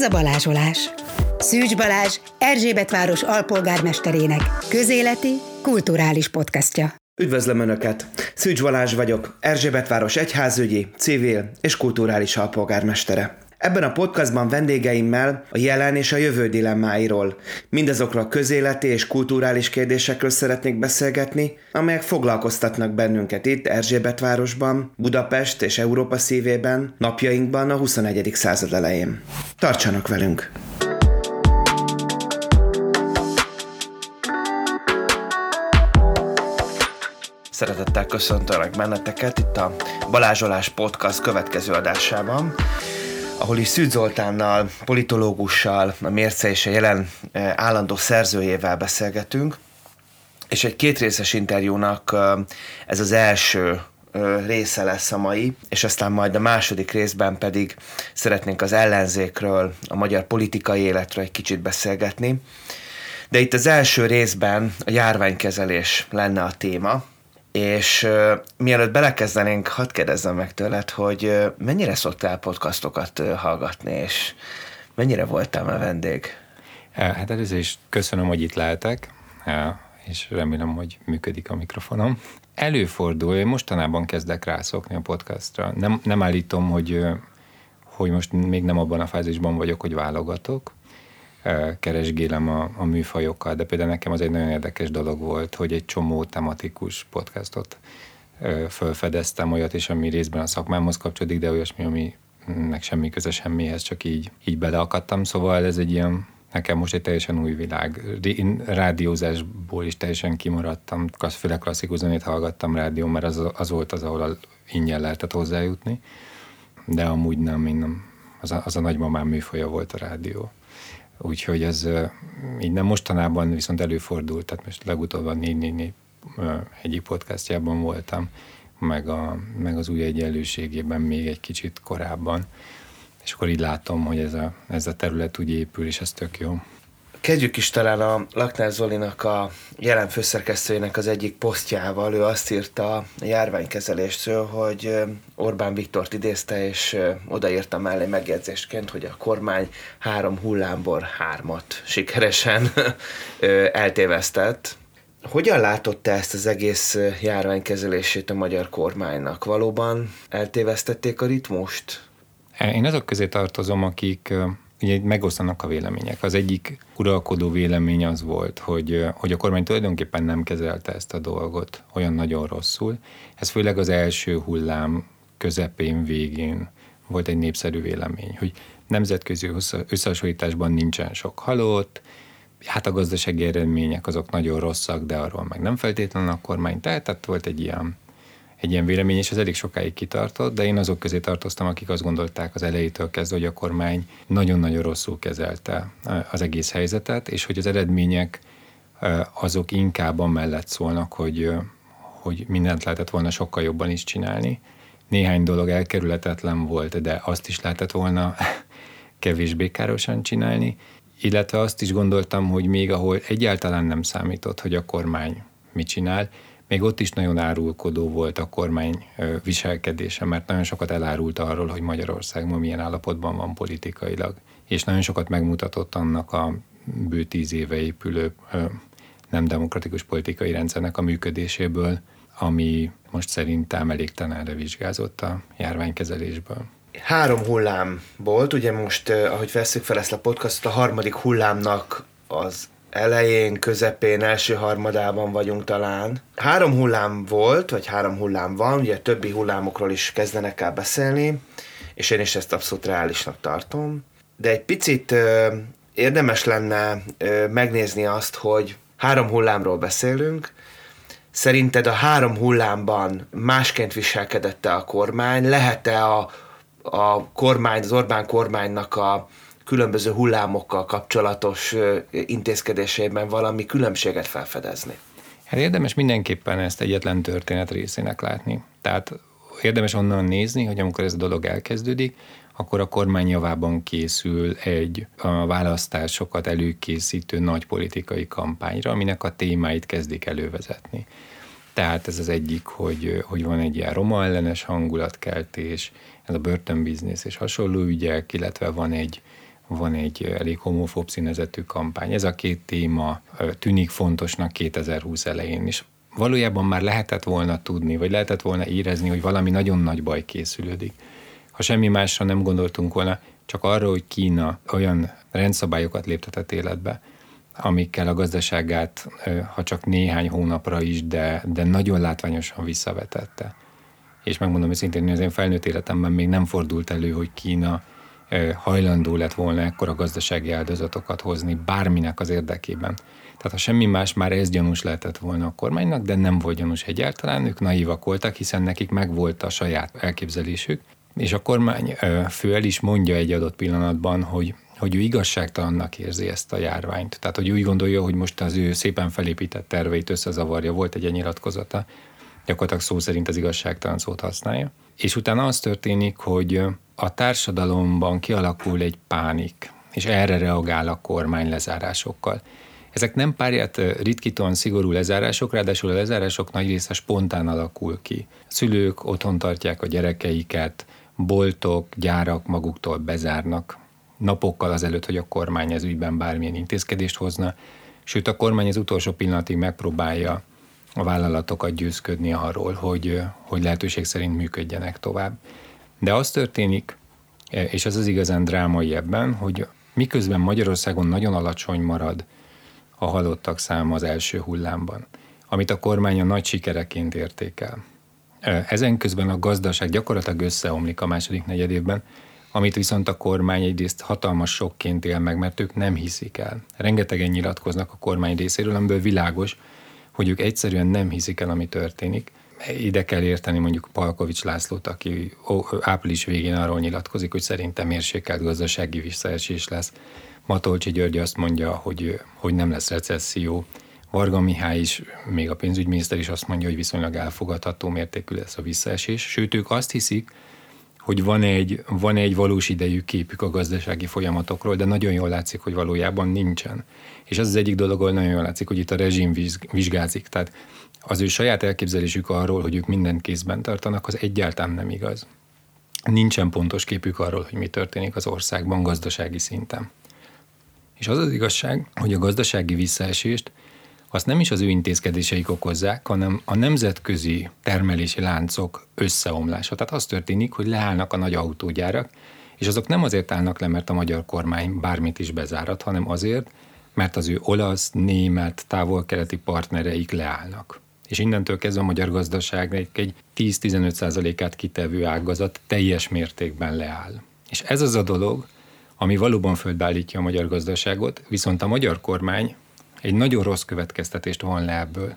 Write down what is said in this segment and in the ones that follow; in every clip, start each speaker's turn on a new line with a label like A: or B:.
A: Ez a Balázsolás. Szűcs Balázs, Erzsébet város alpolgármesterének közéleti, kulturális podcastja.
B: Üdvözlöm Önöket! Szűcs Balázs vagyok, Erzsébet város egyházügyi, civil és kulturális alpolgármestere. Ebben a podcastban vendégeimmel a jelen és a jövő dilemmáiról, mindazokról a közéleti és kulturális kérdésekről szeretnék beszélgetni, amelyek foglalkoztatnak bennünket itt Erzsébetvárosban, Budapest és Európa szívében, napjainkban a 21. század elején. Tartsanak velünk! Szeretettel köszöntelek benneteket itt a Balázsolás Podcast következő adásában ahol is Szűz Zoltánnal, politológussal, a Mérce és a jelen eh, állandó szerzőjével beszélgetünk, és egy kétrészes interjúnak eh, ez az első eh, része lesz a mai, és aztán majd a második részben pedig szeretnénk az ellenzékről, a magyar politikai életről egy kicsit beszélgetni. De itt az első részben a járványkezelés lenne a téma, és uh, mielőtt belekezdenénk, hadd kérdezzem meg tőled, hogy uh, mennyire szoktál podcastokat uh, hallgatni, és mennyire voltál a vendég?
C: Hát először is köszönöm, hogy itt lehetek, és remélem, hogy működik a mikrofonom. Előfordul, én mostanában kezdek rászokni a podcastra. Nem, nem állítom, hogy, hogy most még nem abban a fázisban vagyok, hogy válogatok, keresgélem a, a műfajokkal, de például nekem az egy nagyon érdekes dolog volt, hogy egy csomó tematikus podcastot felfedeztem, olyat is, ami részben a szakmámhoz kapcsolódik, de olyasmi, ami meg semmi köze semmihez, csak így, így beleakadtam, szóval ez egy ilyen nekem most egy teljesen új világ. Én rádiózásból is teljesen kimaradtam, főleg klasszikus zenét hallgattam rádió, mert az, az volt az, ahol ingyen lehetett hozzájutni, de amúgy nem, én nem. Az a, az a nagymamám műfaja volt a rádió. Úgyhogy ez így nem mostanában viszont előfordult, tehát most legutóbb a 444 egyik podcastjában voltam, meg, a, meg az új egyenlőségében még egy kicsit korábban, és akkor így látom, hogy ez a, ez a terület úgy épül, és ez tök jó.
B: Kezdjük is talán a Laknár Zolinak a jelen főszerkesztőjének az egyik posztjával. Ő azt írta a járványkezelésről, hogy Orbán Viktort idézte, és odaírta mellé megjegyzésként, hogy a kormány három hullámból hármat sikeresen eltévesztett. Hogyan látott te ezt az egész járványkezelését a magyar kormánynak? Valóban eltévesztették a ritmust?
C: Én azok közé tartozom, akik ugye megosztanak a vélemények. Az egyik uralkodó vélemény az volt, hogy, hogy a kormány tulajdonképpen nem kezelte ezt a dolgot olyan nagyon rosszul. Ez főleg az első hullám közepén, végén volt egy népszerű vélemény, hogy nemzetközi összehasonlításban nincsen sok halott, hát a gazdasági eredmények azok nagyon rosszak, de arról meg nem feltétlenül a kormány tehát volt egy ilyen egy ilyen vélemény, és ez elég sokáig kitartott, de én azok közé tartoztam, akik azt gondolták az elejétől kezdve, hogy a kormány nagyon-nagyon rosszul kezelte az egész helyzetet, és hogy az eredmények azok inkább mellett szólnak, hogy, hogy mindent lehetett volna sokkal jobban is csinálni. Néhány dolog elkerületetlen volt, de azt is lehetett volna kevésbé károsan csinálni, illetve azt is gondoltam, hogy még ahol egyáltalán nem számított, hogy a kormány mit csinál, még ott is nagyon árulkodó volt a kormány viselkedése, mert nagyon sokat elárult arról, hogy Magyarország ma milyen állapotban van politikailag, és nagyon sokat megmutatott annak a bő tíz éve épülő nem demokratikus politikai rendszernek a működéséből, ami most szerintem elégtelenre vizsgázott a járványkezelésből.
B: Három hullám volt, ugye most, ahogy veszük fel ezt a podcastot, a harmadik hullámnak az elején, közepén, első harmadában vagyunk talán. Három hullám volt, vagy három hullám van, ugye többi hullámokról is kezdenek el beszélni, és én is ezt abszolút reálisnak tartom. De egy picit ö, érdemes lenne ö, megnézni azt, hogy három hullámról beszélünk, Szerinted a három hullámban másként viselkedette a kormány? Lehet-e a, a kormány, az Orbán kormánynak a, különböző hullámokkal kapcsolatos intézkedéseiben valami különbséget felfedezni?
C: Hát érdemes mindenképpen ezt egyetlen történet részének látni. Tehát érdemes onnan nézni, hogy amikor ez a dolog elkezdődik, akkor a kormány javában készül egy a választásokat előkészítő nagy politikai kampányra, aminek a témáit kezdik elővezetni. Tehát ez az egyik, hogy, hogy van egy ilyen roma ellenes hangulatkeltés, ez a börtönbiznisz és hasonló ügyek, illetve van egy van egy elég homofób színezetű kampány. Ez a két téma tűnik fontosnak 2020 elején is. Valójában már lehetett volna tudni, vagy lehetett volna érezni, hogy valami nagyon nagy baj készülődik. Ha semmi másra nem gondoltunk volna, csak arra, hogy Kína olyan rendszabályokat léptetett életbe, amikkel a gazdaságát, ha csak néhány hónapra is, de, de nagyon látványosan visszavetette. És megmondom őszintén, hogy az én felnőtt életemben még nem fordult elő, hogy Kína hajlandó lett volna ekkora gazdasági áldozatokat hozni bárminek az érdekében. Tehát ha semmi más, már ez gyanús lehetett volna a kormánynak, de nem volt gyanús egyáltalán, ők naívak voltak, hiszen nekik megvolt a saját elképzelésük. És a kormány fő el is mondja egy adott pillanatban, hogy hogy ő igazságtalannak érzi ezt a járványt. Tehát, hogy úgy gondolja, hogy most az ő szépen felépített terveit összezavarja. Volt egy nyilatkozata, gyakorlatilag szó szerint az igazságtalan szót használja. És utána az történik, hogy a társadalomban kialakul egy pánik, és erre reagál a kormány lezárásokkal. Ezek nem párját ritkítóan szigorú lezárások, ráadásul a lezárások nagy része spontán alakul ki. A szülők otthon tartják a gyerekeiket, boltok, gyárak maguktól bezárnak, napokkal azelőtt, hogy a kormány ez ügyben bármilyen intézkedést hozna, sőt a kormány az utolsó pillanatig megpróbálja a vállalatokat győzködni arról, hogy, hogy lehetőség szerint működjenek tovább. De az történik, és ez az igazán drámai ebben, hogy miközben Magyarországon nagyon alacsony marad a halottak száma az első hullámban, amit a kormány a nagy sikereként értékel. Ezen közben a gazdaság gyakorlatilag összeomlik a második negyedévben, amit viszont a kormány egyrészt hatalmas sokként él meg, mert ők nem hiszik el. Rengetegen nyilatkoznak a kormány részéről, amiből világos, hogy ők egyszerűen nem hiszik el, ami történik. Ide kell érteni mondjuk Palkovics Lászlót, aki április végén arról nyilatkozik, hogy szerintem mérsékelt gazdasági visszaesés lesz. Matolcsi György azt mondja, hogy, hogy nem lesz recesszió. Varga Mihály is, még a pénzügyminiszter is azt mondja, hogy viszonylag elfogadható mértékű lesz a visszaesés. Sőt, ők azt hiszik, hogy van egy, van egy valós idejű képük a gazdasági folyamatokról, de nagyon jól látszik, hogy valójában nincsen. És ez az egyik dolog, ahol nagyon jól látszik, hogy itt a rezsim vizsgázik. Tehát az ő saját elképzelésük arról, hogy ők mindent kézben tartanak, az egyáltalán nem igaz. Nincsen pontos képük arról, hogy mi történik az országban gazdasági szinten. És az az igazság, hogy a gazdasági visszaesést azt nem is az ő intézkedéseik okozzák, hanem a nemzetközi termelési láncok összeomlása. Tehát az történik, hogy leállnak a nagy autógyárak, és azok nem azért állnak le, mert a magyar kormány bármit is bezárat, hanem azért, mert az ő olasz, német, távol-keleti partnereik leállnak. És innentől kezdve a magyar gazdaság egy 10-15%-át kitevő ágazat teljes mértékben leáll. És ez az a dolog, ami valóban földbeállítja a magyar gazdaságot, viszont a magyar kormány egy nagyon rossz következtetést von le ebből.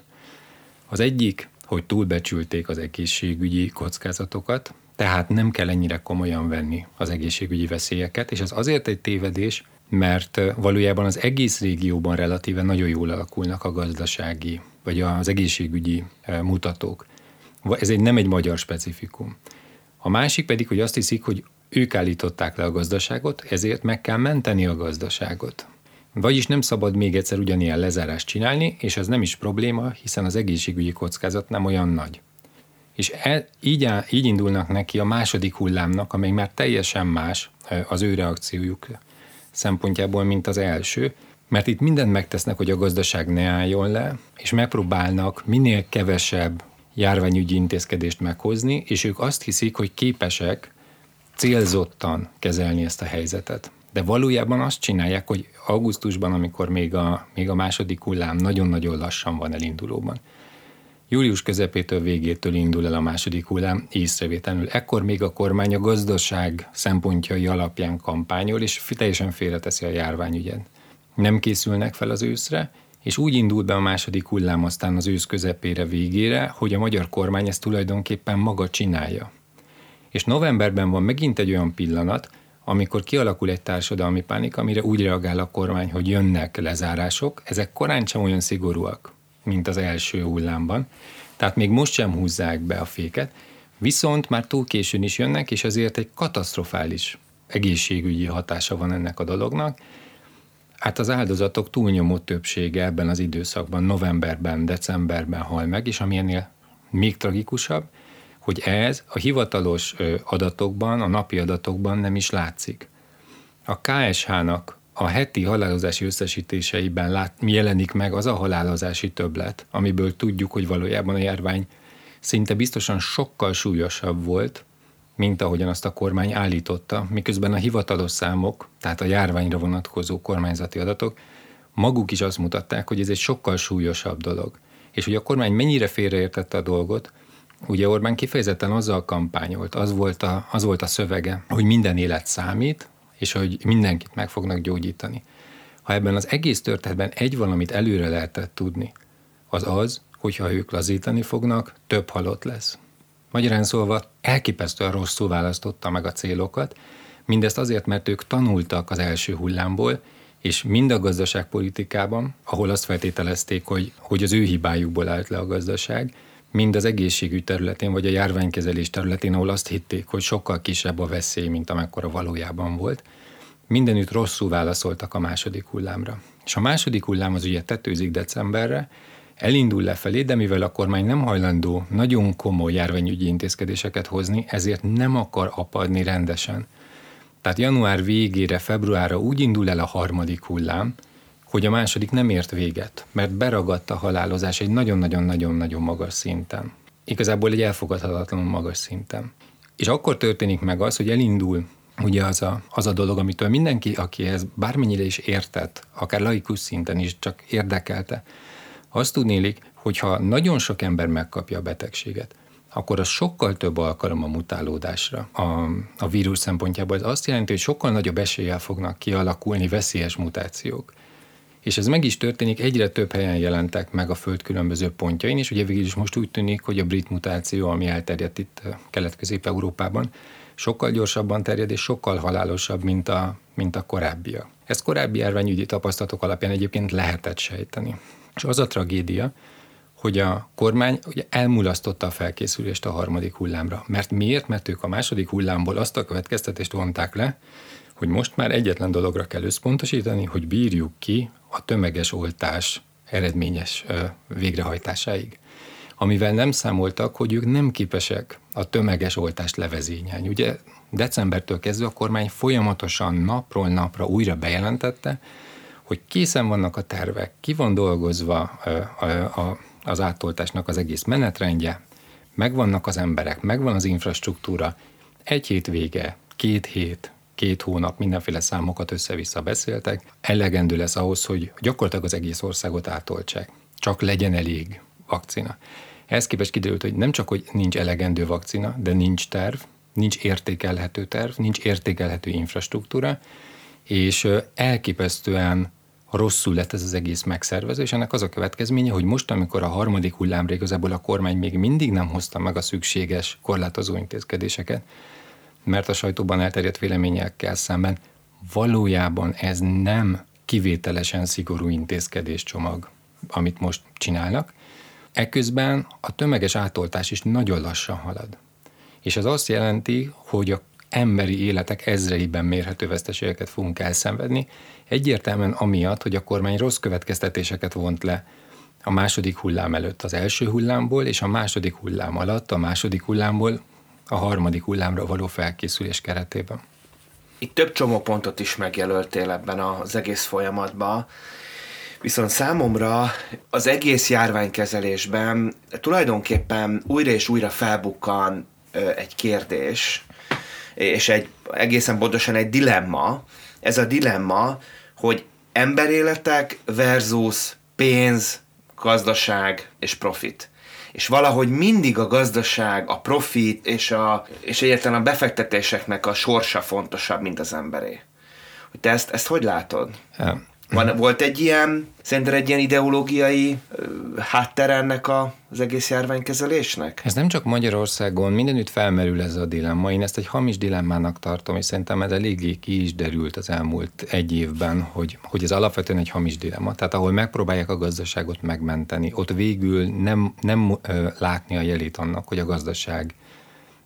C: Az egyik, hogy túlbecsülték az egészségügyi kockázatokat, tehát nem kell ennyire komolyan venni az egészségügyi veszélyeket, és ez azért egy tévedés, mert valójában az egész régióban relatíve nagyon jól alakulnak a gazdasági, vagy az egészségügyi mutatók. Ez egy nem egy magyar specifikum. A másik pedig, hogy azt hiszik, hogy ők állították le a gazdaságot, ezért meg kell menteni a gazdaságot. Vagyis nem szabad még egyszer ugyanilyen lezárást csinálni, és ez nem is probléma, hiszen az egészségügyi kockázat nem olyan nagy. És el, így, így indulnak neki a második hullámnak, amely már teljesen más az ő reakciójuk szempontjából, mint az első, mert itt mindent megtesznek, hogy a gazdaság ne álljon le, és megpróbálnak minél kevesebb járványügyi intézkedést meghozni, és ők azt hiszik, hogy képesek célzottan kezelni ezt a helyzetet de valójában azt csinálják, hogy augusztusban, amikor még a, még a második hullám nagyon-nagyon lassan van elindulóban, Július közepétől végétől indul el a második hullám észrevétlenül. Ekkor még a kormány a gazdaság szempontjai alapján kampányol, és teljesen félreteszi a járványügyet. Nem készülnek fel az őszre, és úgy indul be a második hullám aztán az ősz közepére végére, hogy a magyar kormány ezt tulajdonképpen maga csinálja. És novemberben van megint egy olyan pillanat, amikor kialakul egy társadalmi pánik, amire úgy reagál a kormány, hogy jönnek lezárások, ezek korán sem olyan szigorúak, mint az első hullámban, tehát még most sem húzzák be a féket, viszont már túl későn is jönnek, és ezért egy katasztrofális egészségügyi hatása van ennek a dolognak. Hát az áldozatok túlnyomó többsége ebben az időszakban, novemberben, decemberben hal meg, és ami ennél még tragikusabb, hogy ez a hivatalos adatokban, a napi adatokban nem is látszik. a KSH-nak a heti halálozási összesítéseiben lát, jelenik meg az a halálozási többlet, amiből tudjuk, hogy valójában a járvány szinte biztosan sokkal súlyosabb volt, mint ahogyan azt a kormány állította, miközben a hivatalos számok, tehát a járványra vonatkozó kormányzati adatok maguk is azt mutatták, hogy ez egy sokkal súlyosabb dolog. És hogy a kormány mennyire félreértette a dolgot, ugye Orbán kifejezetten azzal kampányolt, az volt, a, az volt a szövege, hogy minden élet számít, és hogy mindenkit meg fognak gyógyítani. Ha ebben az egész történetben egy valamit előre lehetett tudni, az az, hogyha ők lazítani fognak, több halott lesz. Magyarán szólva elképesztően rosszul választotta meg a célokat, mindezt azért, mert ők tanultak az első hullámból, és mind a gazdaságpolitikában, ahol azt feltételezték, hogy, hogy az ő hibájukból állt le a gazdaság, mind az egészségügy területén, vagy a járványkezelés területén, ahol azt hitték, hogy sokkal kisebb a veszély, mint amekkora valójában volt, mindenütt rosszul válaszoltak a második hullámra. És a második hullám az ugye tetőzik decemberre, elindul lefelé, de mivel a kormány nem hajlandó nagyon komoly járványügyi intézkedéseket hozni, ezért nem akar apadni rendesen. Tehát január végére, februárra úgy indul el a harmadik hullám, hogy a második nem ért véget, mert beragadt a halálozás egy nagyon-nagyon-nagyon-nagyon magas szinten. Igazából egy elfogadhatatlanul magas szinten. És akkor történik meg az, hogy elindul ugye az a, az a dolog, amitől mindenki, akihez bármennyire is értett, akár laikus szinten is csak érdekelte, azt tudnélik, hogyha nagyon sok ember megkapja a betegséget, akkor az sokkal több alkalom a mutálódásra a, a vírus szempontjából. Ez azt jelenti, hogy sokkal nagyobb eséllyel fognak kialakulni veszélyes mutációk. És ez meg is történik, egyre több helyen jelentek meg a Föld különböző pontjain, és ugye végül is most úgy tűnik, hogy a brit mutáció, ami elterjedt itt Kelet-Közép-Európában, sokkal gyorsabban terjed és sokkal halálosabb, mint a, mint a korábbiak. Ezt korábbi járványügyi tapasztalatok alapján egyébként lehetett sejteni. És az a tragédia, hogy a kormány ugye elmulasztotta a felkészülést a harmadik hullámra. Mert miért? Mert ők a második hullámból azt a következtetést vonták le, hogy most már egyetlen dologra kell összpontosítani, hogy bírjuk ki a tömeges oltás eredményes végrehajtásáig. Amivel nem számoltak, hogy ők nem képesek a tömeges oltást levezényelni. Ugye decembertől kezdve a kormány folyamatosan napról napra újra bejelentette, hogy készen vannak a tervek, ki van dolgozva az átoltásnak az egész menetrendje, megvannak az emberek, megvan az infrastruktúra, egy hét vége, két hét, két hónap, mindenféle számokat össze-vissza beszéltek, elegendő lesz ahhoz, hogy gyakorlatilag az egész országot átoltsák. Csak legyen elég vakcina. Ehhez képest kiderült, hogy nem csak, hogy nincs elegendő vakcina, de nincs terv, nincs értékelhető terv, nincs értékelhető infrastruktúra, és elképesztően rosszul lett ez az egész megszervező, és ennek az a következménye, hogy most, amikor a harmadik hullámra igazából a kormány még mindig nem hozta meg a szükséges korlátozó intézkedéseket, mert a sajtóban elterjedt véleményekkel szemben valójában ez nem kivételesen szigorú intézkedéscsomag, amit most csinálnak. Ekközben a tömeges átoltás is nagyon lassan halad. És ez azt jelenti, hogy a emberi életek ezreiben mérhető veszteségeket fogunk elszenvedni, egyértelműen amiatt, hogy a kormány rossz következtetéseket vont le a második hullám előtt az első hullámból, és a második hullám alatt a második hullámból a harmadik hullámra való felkészülés keretében.
B: Itt több csomópontot is megjelöltél ebben az egész folyamatban, Viszont számomra az egész járványkezelésben tulajdonképpen újra és újra felbukkan egy kérdés, és egy egészen pontosan egy dilemma. Ez a dilemma, hogy emberéletek versus pénz, gazdaság és profit és valahogy mindig a gazdaság, a profit és, a, és egyáltalán a befektetéseknek a sorsa fontosabb, mint az emberé. Hogy te ezt, ezt hogy látod? Van, volt egy ilyen, szerinted egy ilyen ideológiai hátter ennek a, az egész járványkezelésnek?
C: Ez nem csak Magyarországon, mindenütt felmerül ez a dilemma. Én ezt egy hamis dilemmának tartom, és szerintem ez eléggé ki is derült az elmúlt egy évben, hogy, hogy ez alapvetően egy hamis dilemma. Tehát ahol megpróbálják a gazdaságot megmenteni, ott végül nem, nem ö, látni a jelét annak, hogy a gazdaság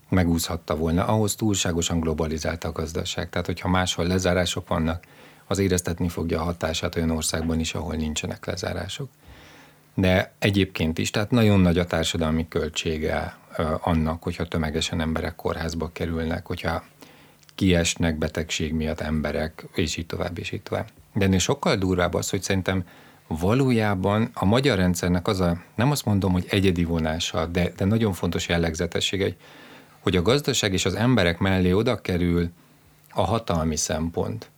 C: megúszhatta volna. Ahhoz túlságosan globalizált a gazdaság. Tehát, hogyha máshol lezárások vannak, az éreztetni fogja a hatását olyan országban is, ahol nincsenek lezárások. De egyébként is, tehát nagyon nagy a társadalmi költsége annak, hogyha tömegesen emberek kórházba kerülnek, hogyha kiesnek betegség miatt emberek, és így tovább, és így tovább. De ennél sokkal durvább az, hogy szerintem valójában a magyar rendszernek az a, nem azt mondom, hogy egyedi vonása, de, de nagyon fontos jellegzetessége, hogy a gazdaság és az emberek mellé oda kerül a hatalmi szempont.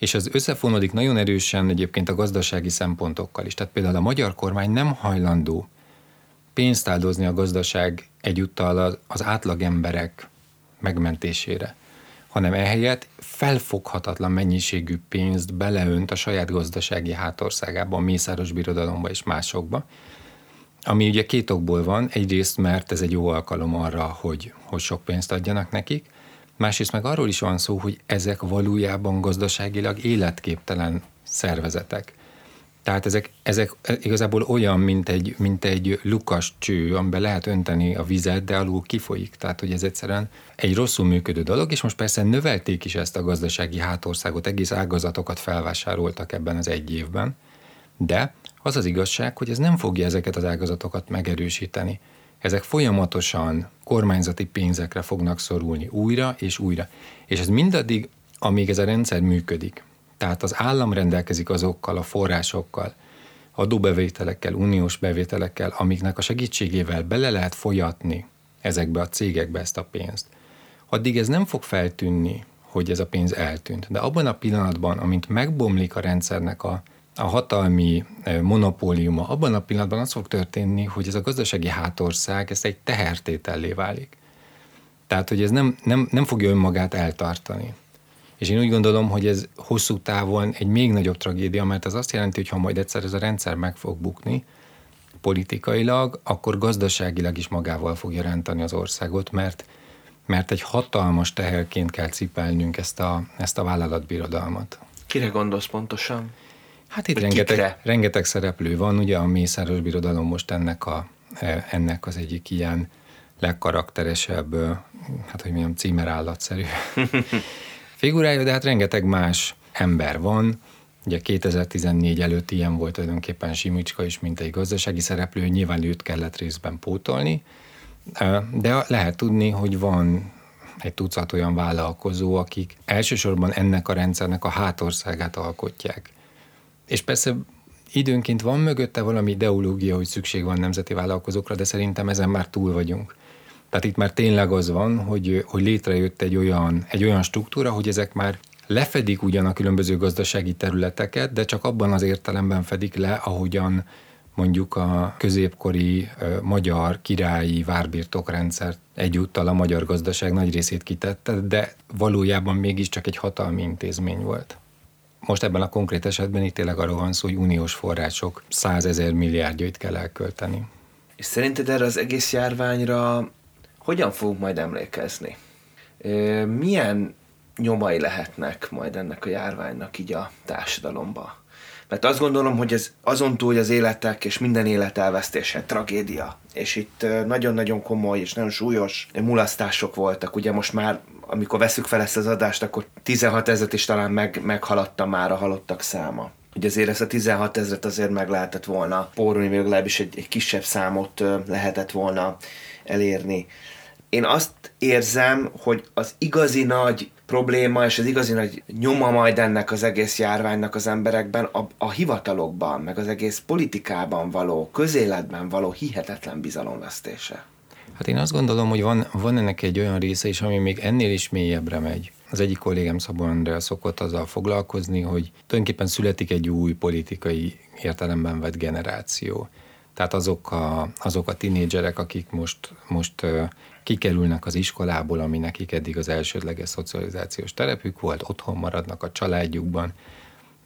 C: És az összefonódik nagyon erősen egyébként a gazdasági szempontokkal is. Tehát például a magyar kormány nem hajlandó pénzt áldozni a gazdaság egyúttal az átlag emberek megmentésére, hanem ehelyett felfoghatatlan mennyiségű pénzt beleönt a saját gazdasági hátországába, a Mészáros Birodalomba és másokba, ami ugye két okból van. Egyrészt, mert ez egy jó alkalom arra, hogy, hogy sok pénzt adjanak nekik, másrészt meg arról is van szó, hogy ezek valójában gazdaságilag életképtelen szervezetek. Tehát ezek, ezek igazából olyan, mint egy, mint egy lukas cső, amiben lehet önteni a vizet, de alul kifolyik. Tehát, hogy ez egyszerűen egy rosszul működő dolog, és most persze növelték is ezt a gazdasági hátországot, egész ágazatokat felvásároltak ebben az egy évben, de az az igazság, hogy ez nem fogja ezeket az ágazatokat megerősíteni. Ezek folyamatosan kormányzati pénzekre fognak szorulni újra és újra. És ez mindaddig, amíg ez a rendszer működik. Tehát az állam rendelkezik azokkal a forrásokkal, adóbevételekkel, uniós bevételekkel, amiknek a segítségével bele lehet folyatni ezekbe a cégekbe ezt a pénzt. Addig ez nem fog feltűnni, hogy ez a pénz eltűnt. De abban a pillanatban, amint megbomlik a rendszernek a, a hatalmi monopóliuma, abban a pillanatban az fog történni, hogy ez a gazdasági hátország, ez egy tehertétellé válik. Tehát, hogy ez nem, nem, nem fogja önmagát eltartani. És én úgy gondolom, hogy ez hosszú távon egy még nagyobb tragédia, mert ez azt jelenti, hogy ha majd egyszer ez a rendszer meg fog bukni, politikailag, akkor gazdaságilag is magával fogja rántani az országot, mert, mert egy hatalmas teherként kell cipelnünk ezt a, ezt a vállalatbirodalmat.
B: Kire gondolsz pontosan?
C: Hát itt rengeteg, rengeteg szereplő van, ugye a Mészáros Birodalom most ennek, a, e, ennek az egyik ilyen legkarakteresebb, hát hogy mondjam, címerállatszerű figurája, de hát rengeteg más ember van. Ugye 2014 előtt ilyen volt tulajdonképpen Simicska is, mint egy gazdasági szereplő, nyilván őt kellett részben pótolni, de lehet tudni, hogy van egy tucat olyan vállalkozó, akik elsősorban ennek a rendszernek a hátországát alkotják. És persze időnként van mögötte valami ideológia, hogy szükség van nemzeti vállalkozókra, de szerintem ezen már túl vagyunk. Tehát itt már tényleg az van, hogy, hogy létrejött egy olyan, egy olyan struktúra, hogy ezek már lefedik ugyan a különböző gazdasági területeket, de csak abban az értelemben fedik le, ahogyan mondjuk a középkori magyar királyi várbirtokrendszert egyúttal a magyar gazdaság nagy részét kitette, de valójában mégiscsak egy hatalmi intézmény volt. Most ebben a konkrét esetben itt tényleg arról van szó, hogy uniós források százezer milliárdjait kell elkölteni.
B: És szerinted erre az egész járványra hogyan fogunk majd emlékezni? Milyen nyomai lehetnek majd ennek a járványnak így a társadalomba? Mert azt gondolom, hogy ez azon túl, hogy az életek és minden élet elvesztése tragédia, és itt nagyon-nagyon komoly és nagyon súlyos mulasztások voltak. Ugye most már, amikor veszük fel ezt az adást, akkor 16 ezeret is talán meg, meghaladta már a halottak száma. Ugye azért ezt a 16 ezeret azért meg lehetett volna pórulni, még legalábbis egy, egy kisebb számot lehetett volna elérni. Én azt érzem, hogy az igazi nagy probléma és az igazi nagy nyoma majd ennek az egész járványnak az emberekben a, a hivatalokban, meg az egész politikában való, közéletben való hihetetlen bizalomvesztése.
C: Hát én azt gondolom, hogy van, van ennek egy olyan része is, ami még ennél is mélyebbre megy. Az egyik kollégám Szabó Andrea szokott azzal foglalkozni, hogy tulajdonképpen születik egy új politikai értelemben vett generáció. Tehát azok a, azok a tinédzserek, akik most, most kikerülnek az iskolából, ami nekik eddig az elsődleges szocializációs terepük volt, otthon maradnak a családjukban,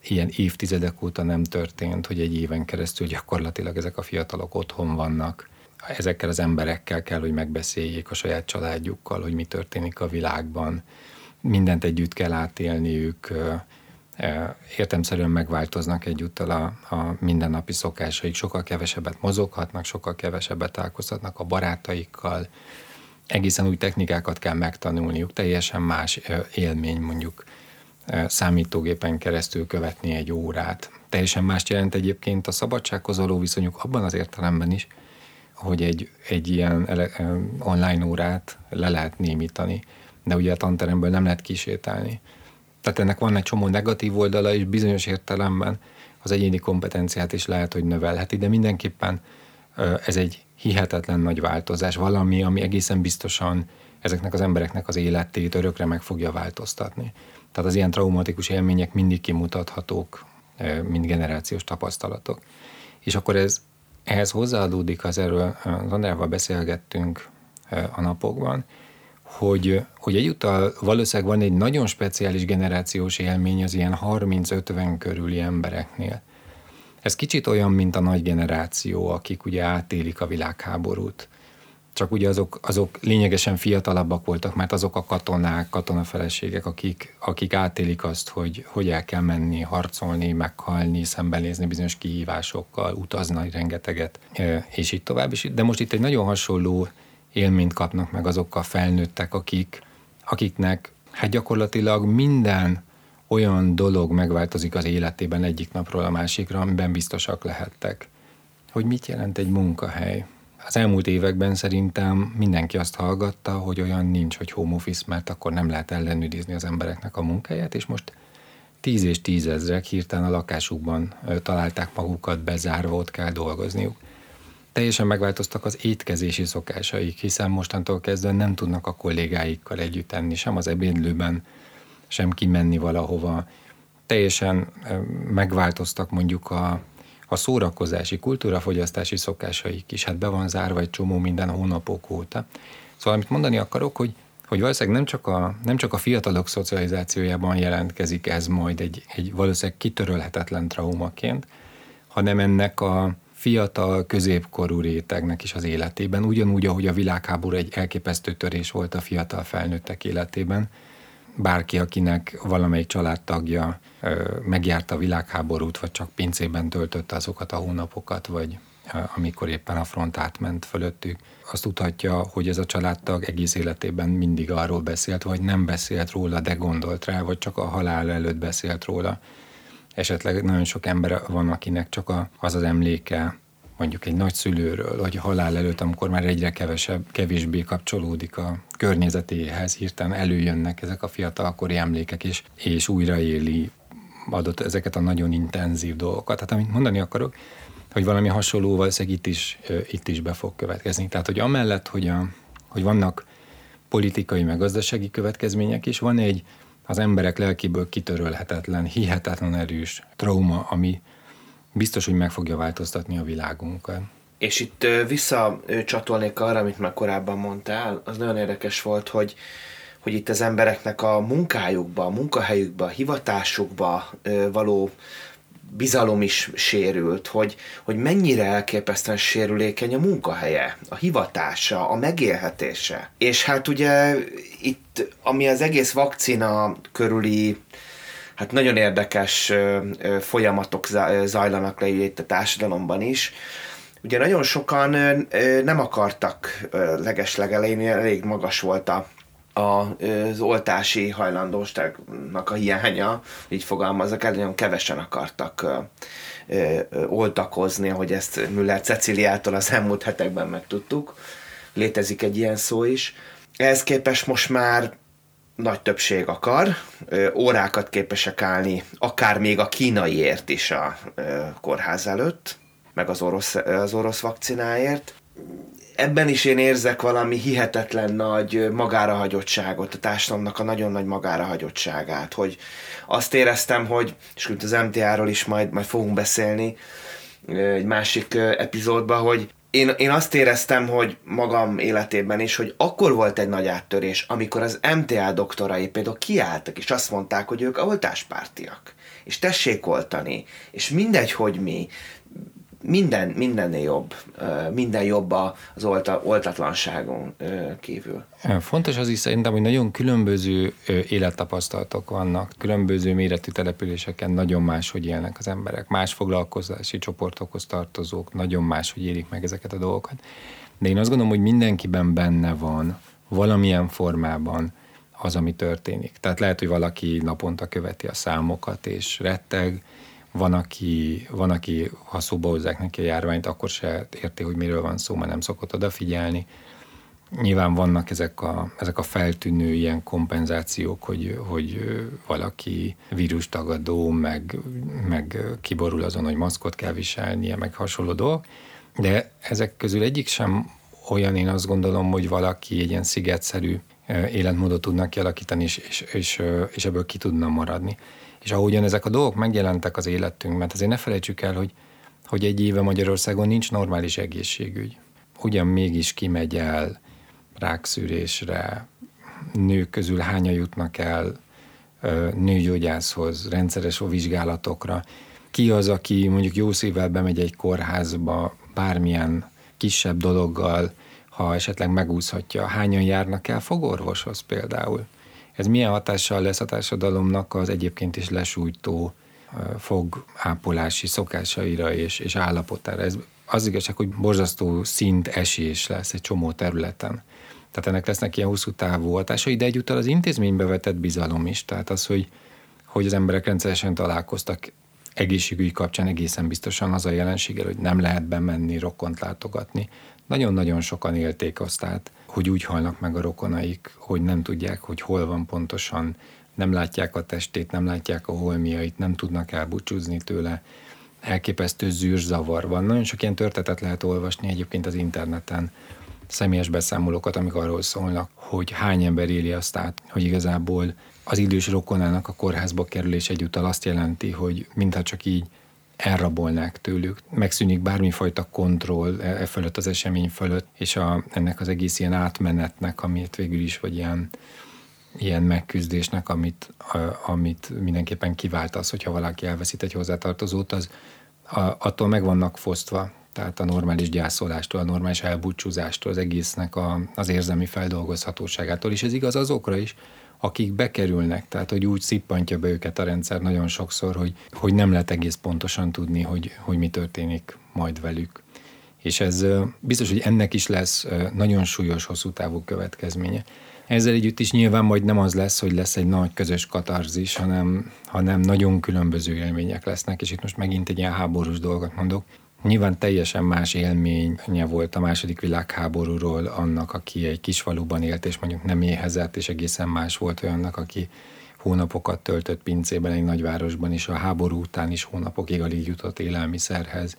C: ilyen évtizedek óta nem történt, hogy egy éven keresztül gyakorlatilag ezek a fiatalok otthon vannak. Ezekkel az emberekkel kell, hogy megbeszéljék a saját családjukkal, hogy mi történik a világban. Mindent együtt kell átélniük, értemszerűen megváltoznak egyúttal a, a mindennapi szokásaik, sokkal kevesebbet mozoghatnak, sokkal kevesebbet találkozhatnak a barátaikkal, egészen új technikákat kell megtanulniuk, teljesen más élmény mondjuk számítógépen keresztül követni egy órát. Teljesen más jelent egyébként a szabadsághoz való viszonyuk abban az értelemben is, hogy egy, egy ilyen online órát le lehet némítani. de ugye a tanteremből nem lehet kisétálni. Tehát ennek van egy csomó negatív oldala, és bizonyos értelemben az egyéni kompetenciát is lehet, hogy növelheti, de mindenképpen ez egy hihetetlen nagy változás, valami, ami egészen biztosan ezeknek az embereknek az életét örökre meg fogja változtatni. Tehát az ilyen traumatikus élmények mindig kimutathatók, mint generációs tapasztalatok. És akkor ez ehhez hozzáadódik, az erről az Andrával beszélgettünk a napokban, hogy, hogy egyúttal valószínűleg van egy nagyon speciális generációs élmény az ilyen 30-50 körüli embereknél. Ez kicsit olyan, mint a nagy generáció, akik ugye átélik a világháborút. Csak ugye azok, azok lényegesen fiatalabbak voltak, mert azok a katonák, katonafeleségek, akik, akik átélik azt, hogy hogy el kell menni, harcolni, meghalni, szembenézni bizonyos kihívásokkal, utazni rengeteget, és így tovább. De most itt egy nagyon hasonló élményt kapnak meg azok a felnőttek, akik, akiknek hát gyakorlatilag minden olyan dolog megváltozik az életében egyik napról a másikra, amiben biztosak lehettek. Hogy mit jelent egy munkahely? Az elmúlt években szerintem mindenki azt hallgatta, hogy olyan nincs, hogy home office, mert akkor nem lehet ellenőrizni az embereknek a munkáját, és most tíz és tízezrek hirtelen a lakásukban találták magukat bezárva, ott kell dolgozniuk teljesen megváltoztak az étkezési szokásaik, hiszen mostantól kezdve nem tudnak a kollégáikkal együtt enni, sem az ebédlőben, sem kimenni valahova. Teljesen megváltoztak mondjuk a, a szórakozási, kultúrafogyasztási szokásaik is. Hát be van zárva egy csomó minden hónapok óta. Szóval amit mondani akarok, hogy hogy valószínűleg nem csak a, nem csak a fiatalok szocializációjában jelentkezik ez majd egy, egy valószínűleg kitörölhetetlen traumaként, hanem ennek a, fiatal, középkorú rétegnek is az életében, ugyanúgy, ahogy a világháború egy elképesztő törés volt a fiatal felnőttek életében. Bárki, akinek valamelyik családtagja megjárta a világháborút, vagy csak pincében töltötte azokat a hónapokat, vagy amikor éppen a front átment fölöttük, azt tudhatja, hogy ez a családtag egész életében mindig arról beszélt, vagy nem beszélt róla, de gondolt rá, vagy csak a halál előtt beszélt róla. Esetleg nagyon sok ember van, akinek csak a, az az emléke mondjuk egy nagyszülőről, vagy halál előtt, amikor már egyre kevesebb, kevésbé kapcsolódik a környezetéhez, hirtelen előjönnek ezek a fiatalkori emlékek, és, és újraéli adott ezeket a nagyon intenzív dolgokat. Tehát amit mondani akarok, hogy valami hasonló valószínűleg itt is, itt is be fog következni. Tehát, hogy amellett, hogy, a, hogy vannak politikai, meg gazdasági következmények is, van egy az emberek lelkéből kitörölhetetlen, hihetetlen erős trauma, ami biztos, hogy meg fogja változtatni a világunkat.
B: És itt visszacsatolnék arra, amit már korábban mondtál, az nagyon érdekes volt, hogy, hogy itt az embereknek a munkájukba, a munkahelyükbe, a hivatásukba való bizalom is sérült, hogy, hogy mennyire elképesztően sérülékeny a munkahelye, a hivatása, a megélhetése. És hát ugye itt, ami az egész vakcina körüli hát nagyon érdekes folyamatok zajlanak le itt a társadalomban is. Ugye nagyon sokan nem akartak legeslegelején, elég magas volt a az oltási hajlandóságnak a hiánya, így fogalmazok el, nagyon kevesen akartak oltakozni, ahogy ezt Müller Ceciliától az elmúlt hetekben megtudtuk. Létezik egy ilyen szó is. Ehhez képest most már nagy többség akar, órákat képesek állni, akár még a kínaiért is a kórház előtt, meg az orosz, az orosz vakcináért. Ebben is én érzek valami hihetetlen nagy magára hagyottságot, a társadalomnak a nagyon nagy magára hagyottságát, hogy azt éreztem, hogy, és az MTA-ról is majd, majd fogunk beszélni egy másik epizódban, hogy én, én azt éreztem, hogy magam életében is, hogy akkor volt egy nagy áttörés, amikor az MTA doktorai például kiálltak, és azt mondták, hogy ők oltáspártiak, és tessék oltani, és mindegy, hogy mi, minden, mindennél jobb, minden jobb az olta, oltatlanságon kívül.
C: Fontos az is szerintem, hogy nagyon különböző élettapasztalatok vannak, különböző méretű településeken nagyon más, hogy élnek az emberek, más foglalkozási csoportokhoz tartozók, nagyon más, hogy élik meg ezeket a dolgokat. De én azt gondolom, hogy mindenkiben benne van valamilyen formában az, ami történik. Tehát lehet, hogy valaki naponta követi a számokat és retteg, van aki, van, aki ha szóba hozzák neki a járványt, akkor se érti, hogy miről van szó, mert nem szokott odafigyelni. Nyilván vannak ezek a, ezek a feltűnő ilyen kompenzációk, hogy, hogy valaki vírustagadó, meg, meg kiborul azon, hogy maszkot kell viselnie, meg hasonló dolgok, de ezek közül egyik sem olyan, én azt gondolom, hogy valaki egy ilyen szigetszerű életmódot tudnak kialakítani, és, és, és, és ebből ki tudna maradni. És ahogyan ezek a dolgok megjelentek az életünkben, azért ne felejtsük el, hogy, hogy egy éve Magyarországon nincs normális egészségügy. Ugyan mégis kimegy el rákszűrésre, nők közül hányan jutnak el nőgyógyászhoz, rendszeres vizsgálatokra. Ki az, aki mondjuk jó szívvel bemegy egy kórházba bármilyen kisebb dologgal, ha esetleg megúszhatja, hányan járnak el fogorvoshoz például. Ez milyen hatással lesz a társadalomnak az egyébként is lesújtó fogápolási szokásaira és, és állapotára. Ez az igazság, hogy borzasztó szint esés lesz egy csomó területen. Tehát ennek lesznek ilyen hosszú távú hatásai, de egyúttal az intézménybe vetett bizalom is. Tehát az, hogy, hogy az emberek rendszeresen találkoztak egészségügy kapcsán egészen biztosan az a jelenséggel, hogy nem lehet bemenni, rokkont látogatni. Nagyon-nagyon sokan élték azt át, hogy úgy halnak meg a rokonaik, hogy nem tudják, hogy hol van pontosan, nem látják a testét, nem látják a holmiait, nem tudnak elbúcsúzni tőle. Elképesztő zűrzavar van. Nagyon sok ilyen történetet lehet olvasni egyébként az interneten, személyes beszámolókat, amik arról szólnak, hogy hány ember éli azt át, hogy igazából az idős rokonának a kórházba kerülés egyúttal azt jelenti, hogy mintha csak így elrabolnák tőlük, megszűnik bármifajta kontroll e, e fölött, az esemény fölött, és a, ennek az egész ilyen átmenetnek, amit végül is, vagy ilyen, ilyen megküzdésnek, amit, a, amit mindenképpen kivált az, hogyha valaki elveszít egy hozzátartozót, az a, attól meg vannak fosztva, tehát a normális gyászolástól, a normális elbúcsúzástól, az egésznek a, az érzelmi feldolgozhatóságától, és ez igaz azokra is, akik bekerülnek, tehát hogy úgy szippantja be őket a rendszer nagyon sokszor, hogy, hogy nem lehet egész pontosan tudni, hogy, hogy mi történik majd velük. És ez biztos, hogy ennek is lesz nagyon súlyos, hosszú távú következménye. Ezzel együtt is nyilván majd nem az lesz, hogy lesz egy nagy közös katarzis, hanem, hanem nagyon különböző élmények lesznek, és itt most megint egy ilyen háborús dolgot mondok. Nyilván teljesen más élménye volt a második világháborúról annak, aki egy kis faluban élt, és mondjuk nem éhezett, és egészen más volt olyannak, aki hónapokat töltött pincében egy nagyvárosban, és a háború után is hónapokig alig jutott élelmiszerhez,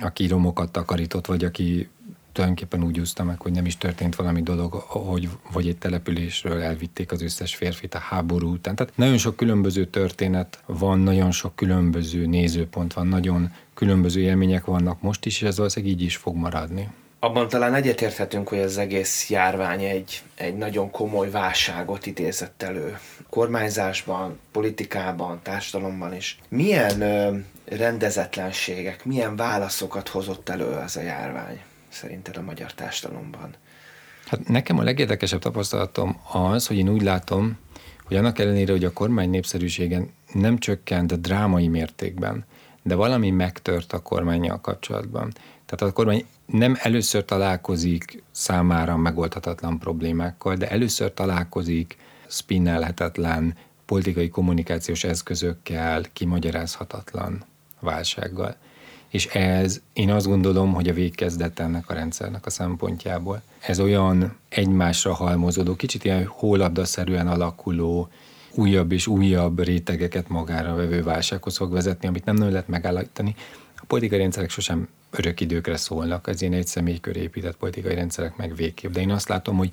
C: aki romokat takarított, vagy aki tulajdonképpen úgy úszta meg, hogy nem is történt valami dolog, hogy vagy egy településről elvitték az összes férfit a háború után. Tehát nagyon sok különböző történet van, nagyon sok különböző nézőpont van, nagyon különböző élmények vannak most is, és ez valószínűleg így is fog maradni.
B: Abban talán egyetérthetünk, hogy az egész járvány egy, egy nagyon komoly válságot idézett elő. Kormányzásban, politikában, társadalomban is. Milyen ö, rendezetlenségek, milyen válaszokat hozott elő ez a járvány? Szerinted a magyar társadalomban?
C: Hát nekem a legérdekesebb tapasztalatom az, hogy én úgy látom, hogy annak ellenére, hogy a kormány népszerűségen nem csökkent a drámai mértékben, de valami megtört a kormányjal kapcsolatban. Tehát a kormány nem először találkozik számára megoldhatatlan problémákkal, de először találkozik spinnelhetetlen politikai kommunikációs eszközökkel, kimagyarázhatatlan válsággal és ez én azt gondolom, hogy a végkezdet ennek a rendszernek a szempontjából. Ez olyan egymásra halmozódó, kicsit ilyen hólabdaszerűen alakuló, újabb és újabb rétegeket magára vevő válsághoz fog vezetni, amit nem nagyon lehet megállítani. A politikai rendszerek sosem örök időkre szólnak, az ilyen egy személykör épített politikai rendszerek meg végképp. De én azt látom, hogy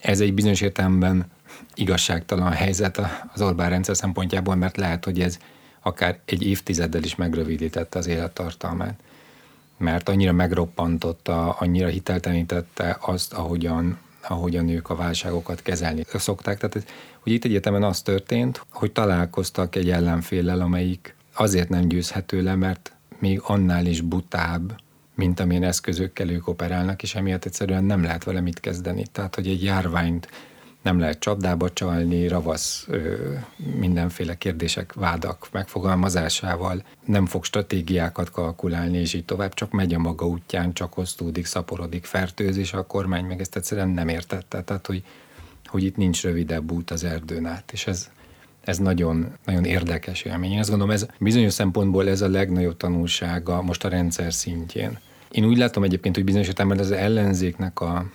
C: ez egy bizonyos értelemben igazságtalan helyzet az Orbán rendszer szempontjából, mert lehet, hogy ez akár egy évtizeddel is megrövidítette az élettartalmát, mert annyira megroppantotta, annyira hiteltenítette azt, ahogyan, ahogyan ők a válságokat kezelni szokták. Tehát hogy itt egyetemen az történt, hogy találkoztak egy ellenféllel, amelyik azért nem győzhető le, mert még annál is butább, mint amilyen eszközökkel ők operálnak, és emiatt egyszerűen nem lehet vele mit kezdeni. Tehát, hogy egy járványt nem lehet csapdába csalni, ravasz ö, mindenféle kérdések, vádak megfogalmazásával, nem fog stratégiákat kalkulálni, és így tovább, csak megy a maga útján, csak osztódik, szaporodik, fertőzés, a kormány meg ezt egyszerűen nem értette, tehát hogy, hogy itt nincs rövidebb út az erdőn át, és ez, ez nagyon, nagyon érdekes élmény. Én azt gondolom, ez bizonyos szempontból ez a legnagyobb tanulsága most a rendszer szintjén. Én úgy látom egyébként, hogy bizonyos értelemben az ellenzéknek a,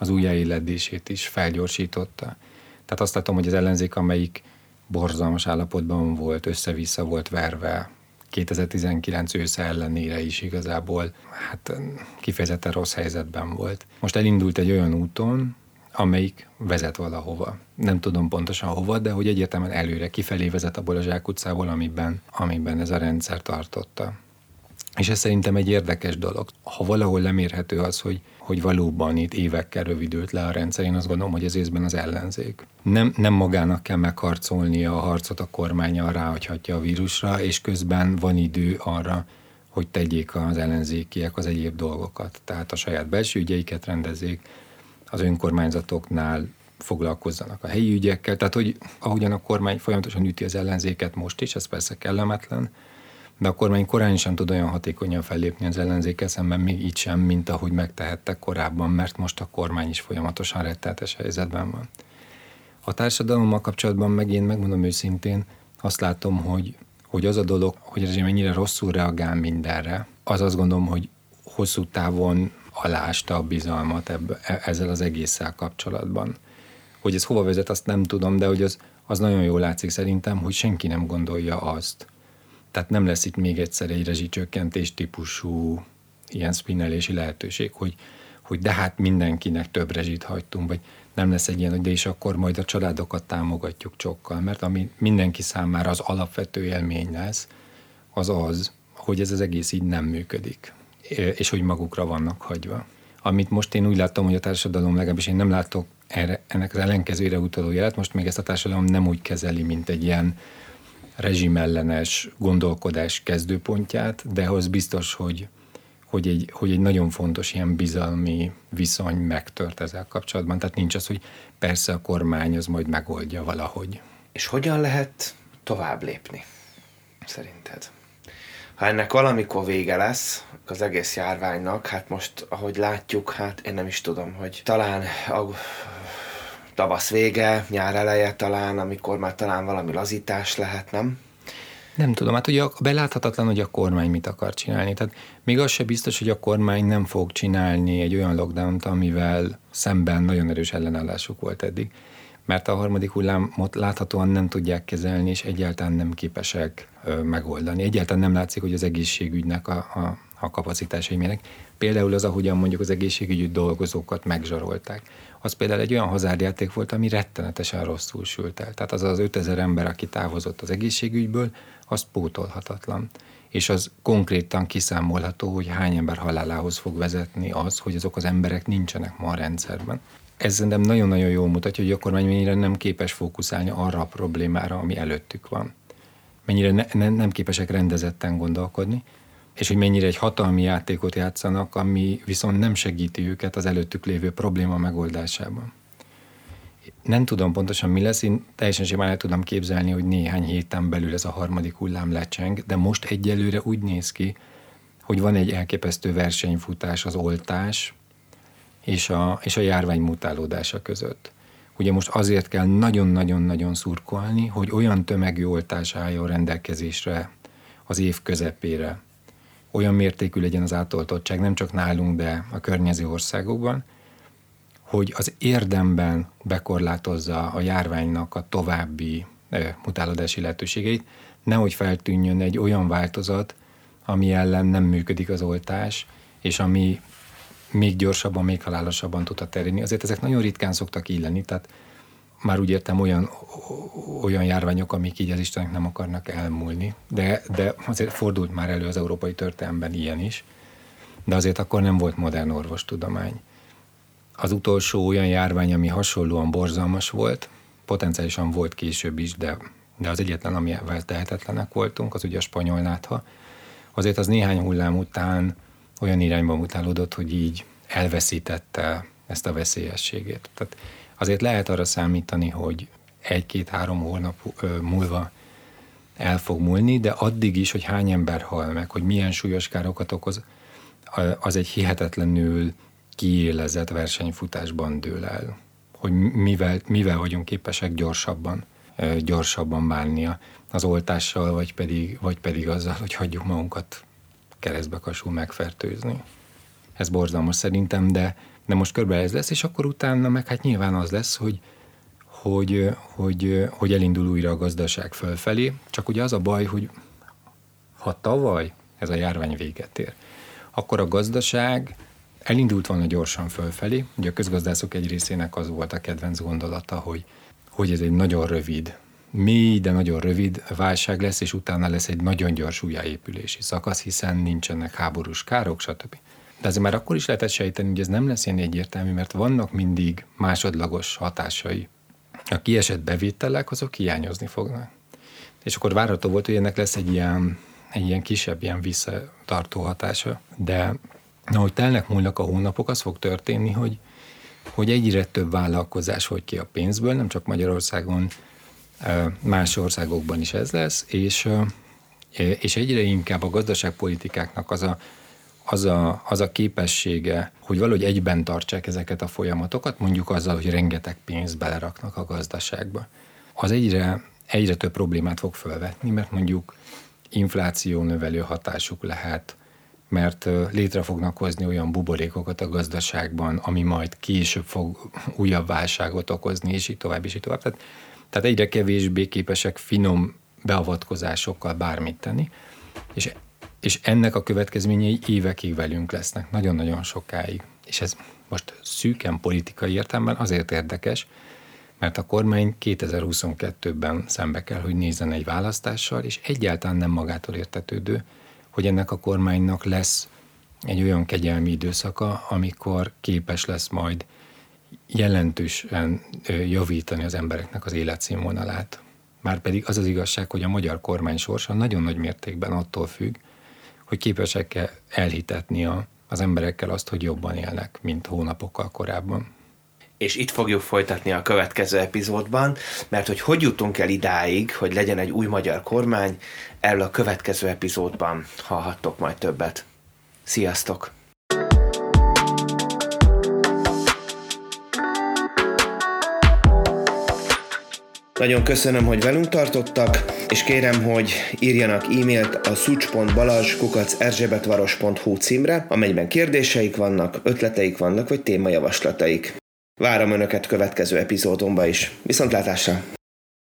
C: az újjáéledését is felgyorsította. Tehát azt látom, hogy az ellenzék, amelyik borzalmas állapotban volt, össze-vissza volt verve, 2019 ősze ellenére is igazából hát kifejezetten rossz helyzetben volt. Most elindult egy olyan úton, amelyik vezet valahova. Nem tudom pontosan hova, de hogy egyértelműen előre, kifelé vezet abból a zsákutcából, amiben, amiben ez a rendszer tartotta. És ez szerintem egy érdekes dolog. Ha valahol lemérhető az, hogy, hogy valóban itt évekkel rövidült le a rendszer, én azt gondolom, hogy ez észben az ellenzék. Nem, nem magának kell megharcolnia a harcot a kormánya ráhagyhatja a vírusra, és közben van idő arra, hogy tegyék az ellenzékiek az egyéb dolgokat. Tehát a saját belső ügyeiket rendezzék, az önkormányzatoknál foglalkozzanak a helyi ügyekkel. Tehát, hogy ahogyan a kormány folyamatosan üti az ellenzéket most is, ez persze kellemetlen, de a kormány korán sem tud olyan hatékonyan fellépni az ellenzékkel szemben, még így sem, mint ahogy megtehettek korábban, mert most a kormány is folyamatosan retteltes helyzetben van. A társadalommal kapcsolatban meg én megmondom őszintén, azt látom, hogy, hogy az a dolog, hogy ez mennyire rosszul reagál mindenre, az azt gondolom, hogy hosszú távon alásta a bizalmat ebbe, e, ezzel az egésszel kapcsolatban. Hogy ez hova vezet, azt nem tudom, de hogy az, az nagyon jól látszik szerintem, hogy senki nem gondolja azt, tehát nem lesz itt még egyszer egy rezsicsökkentés típusú ilyen spinnelési lehetőség, hogy, hogy de hát mindenkinek több rezsit hagytunk, vagy nem lesz egy ilyen, hogy de és akkor majd a családokat támogatjuk csokkal, mert ami mindenki számára az alapvető élmény lesz, az az, hogy ez az egész így nem működik, és hogy magukra vannak hagyva. Amit most én úgy látom, hogy a társadalom legalábbis én nem látok erre, ennek az ellenkezőre utaló jelet, most még ezt a társadalom nem úgy kezeli, mint egy ilyen rezsimellenes gondolkodás kezdőpontját, de az biztos, hogy, hogy, egy, hogy egy nagyon fontos ilyen bizalmi viszony megtört ezzel kapcsolatban. Tehát nincs az, hogy persze a kormány az majd megoldja valahogy.
B: És hogyan lehet tovább lépni, szerinted? Ha ennek valamikor vége lesz, az egész járványnak, hát most, ahogy látjuk, hát én nem is tudom, hogy talán tavasz vége, nyár eleje talán, amikor már talán valami lazítás lehet, nem?
C: Nem tudom, hát ugye beláthatatlan, hogy a kormány mit akar csinálni. Tehát még az se biztos, hogy a kormány nem fog csinálni egy olyan lockdown amivel szemben nagyon erős ellenállásuk volt eddig. Mert a harmadik hullámot láthatóan nem tudják kezelni, és egyáltalán nem képesek ö, megoldani. Egyáltalán nem látszik, hogy az egészségügynek a, a, a kapacitásai milyenek. Például az, ahogyan mondjuk az egészségügyi dolgozókat megzsarolták az például egy olyan hazárdjáték volt, ami rettenetesen rosszul sült el. Tehát az az 5000 ember, aki távozott az egészségügyből, az pótolhatatlan. És az konkrétan kiszámolható, hogy hány ember halálához fog vezetni az, hogy azok az emberek nincsenek ma a rendszerben. Ez szerintem nagyon-nagyon jól mutatja, hogy a kormány mennyire nem képes fókuszálni arra a problémára, ami előttük van. Mennyire ne, ne, nem képesek rendezetten gondolkodni, és hogy mennyire egy hatalmi játékot játszanak, ami viszont nem segíti őket az előttük lévő probléma megoldásában. Nem tudom pontosan mi lesz, én teljesen simán el tudom képzelni, hogy néhány héten belül ez a harmadik hullám lecseng, de most egyelőre úgy néz ki, hogy van egy elképesztő versenyfutás az oltás és a, és a járvány mutálódása között. Ugye most azért kell nagyon-nagyon-nagyon szurkolni, hogy olyan tömegű oltás álljon rendelkezésre az év közepére, olyan mértékű legyen az átoltottság, nem csak nálunk, de a környező országokban, hogy az érdemben bekorlátozza a járványnak a további mutálódási lehetőségeit, nehogy feltűnjön egy olyan változat, ami ellen nem működik az oltás, és ami még gyorsabban, még halálosabban tudta terjedni. Azért ezek nagyon ritkán szoktak így tehát már úgy értem olyan, olyan járványok, amik így az Istenek nem akarnak elmúlni, de, de azért fordult már elő az európai történelemben ilyen is, de azért akkor nem volt modern orvostudomány. Az utolsó olyan járvány, ami hasonlóan borzalmas volt, potenciálisan volt később is, de, de az egyetlen, amivel tehetetlenek voltunk, az ugye a spanyol nátha. Azért az néhány hullám után olyan irányba mutálódott, hogy így elveszítette ezt a veszélyességét. Tehát azért lehet arra számítani, hogy egy-két-három hónap múlva el fog múlni, de addig is, hogy hány ember hal meg, hogy milyen súlyos károkat okoz, az egy hihetetlenül kiélezett versenyfutásban dől el. Hogy mivel, mivel vagyunk képesek gyorsabban, gyorsabban bánnia az oltással, vagy pedig, vagy pedig azzal, hogy hagyjuk magunkat keresztbe kasul megfertőzni. Ez borzalmas szerintem, de de most körbe ez lesz, és akkor utána meg hát nyilván az lesz, hogy, hogy, hogy, hogy elindul újra a gazdaság fölfelé, csak ugye az a baj, hogy ha tavaly ez a járvány véget ér, akkor a gazdaság elindult volna gyorsan fölfelé. Ugye a közgazdászok egy részének az volt a kedvenc gondolata, hogy, hogy ez egy nagyon rövid, mély, de nagyon rövid válság lesz, és utána lesz egy nagyon gyors újjáépülési szakasz, hiszen nincsenek háborús károk, stb. De azért már akkor is lehetett sejteni, hogy ez nem lesz ilyen egyértelmű, mert vannak mindig másodlagos hatásai. A kiesett bevételek, azok hiányozni fognak. És akkor várható volt, hogy ennek lesz egy ilyen, egy ilyen kisebb, ilyen visszatartó hatása. De ahogy telnek múlnak a hónapok, az fog történni, hogy, hogy egyre több vállalkozás hogy ki a pénzből, nem csak Magyarországon, más országokban is ez lesz, és, és egyre inkább a gazdaságpolitikáknak az a, az a, az a képessége, hogy valahogy egyben tartsák ezeket a folyamatokat, mondjuk azzal, hogy rengeteg pénzt beleraknak a gazdaságba. Az egyre, egyre több problémát fog felvetni, mert mondjuk infláció növelő hatásuk lehet, mert létre fognak hozni olyan buborékokat a gazdaságban, ami majd később fog újabb válságot okozni, és így tovább, és így tovább. Tehát, tehát egyre kevésbé képesek finom beavatkozásokkal bármit tenni, és, és ennek a következményei évekig velünk lesznek, nagyon-nagyon sokáig. És ez most szűken politikai értelemben azért érdekes, mert a kormány 2022-ben szembe kell, hogy nézzen egy választással, és egyáltalán nem magától értetődő, hogy ennek a kormánynak lesz egy olyan kegyelmi időszaka, amikor képes lesz majd jelentősen javítani az embereknek az életszínvonalát. Márpedig az az igazság, hogy a magyar kormány sorsa nagyon nagy mértékben attól függ, hogy képesek-e elhitetni a, az emberekkel azt, hogy jobban élnek, mint hónapokkal korábban
B: és itt fogjuk folytatni a következő epizódban, mert hogy hogy jutunk el idáig, hogy legyen egy új magyar kormány, erről a következő epizódban hallhattok majd többet. Sziasztok! Nagyon köszönöm, hogy velünk tartottak, és kérem, hogy írjanak e-mailt a szucs.balazs.erzsébetvaros.hu címre, amelyben kérdéseik vannak, ötleteik vannak, vagy témajavaslataik. Várom Önöket következő epizódomba is. Viszontlátásra!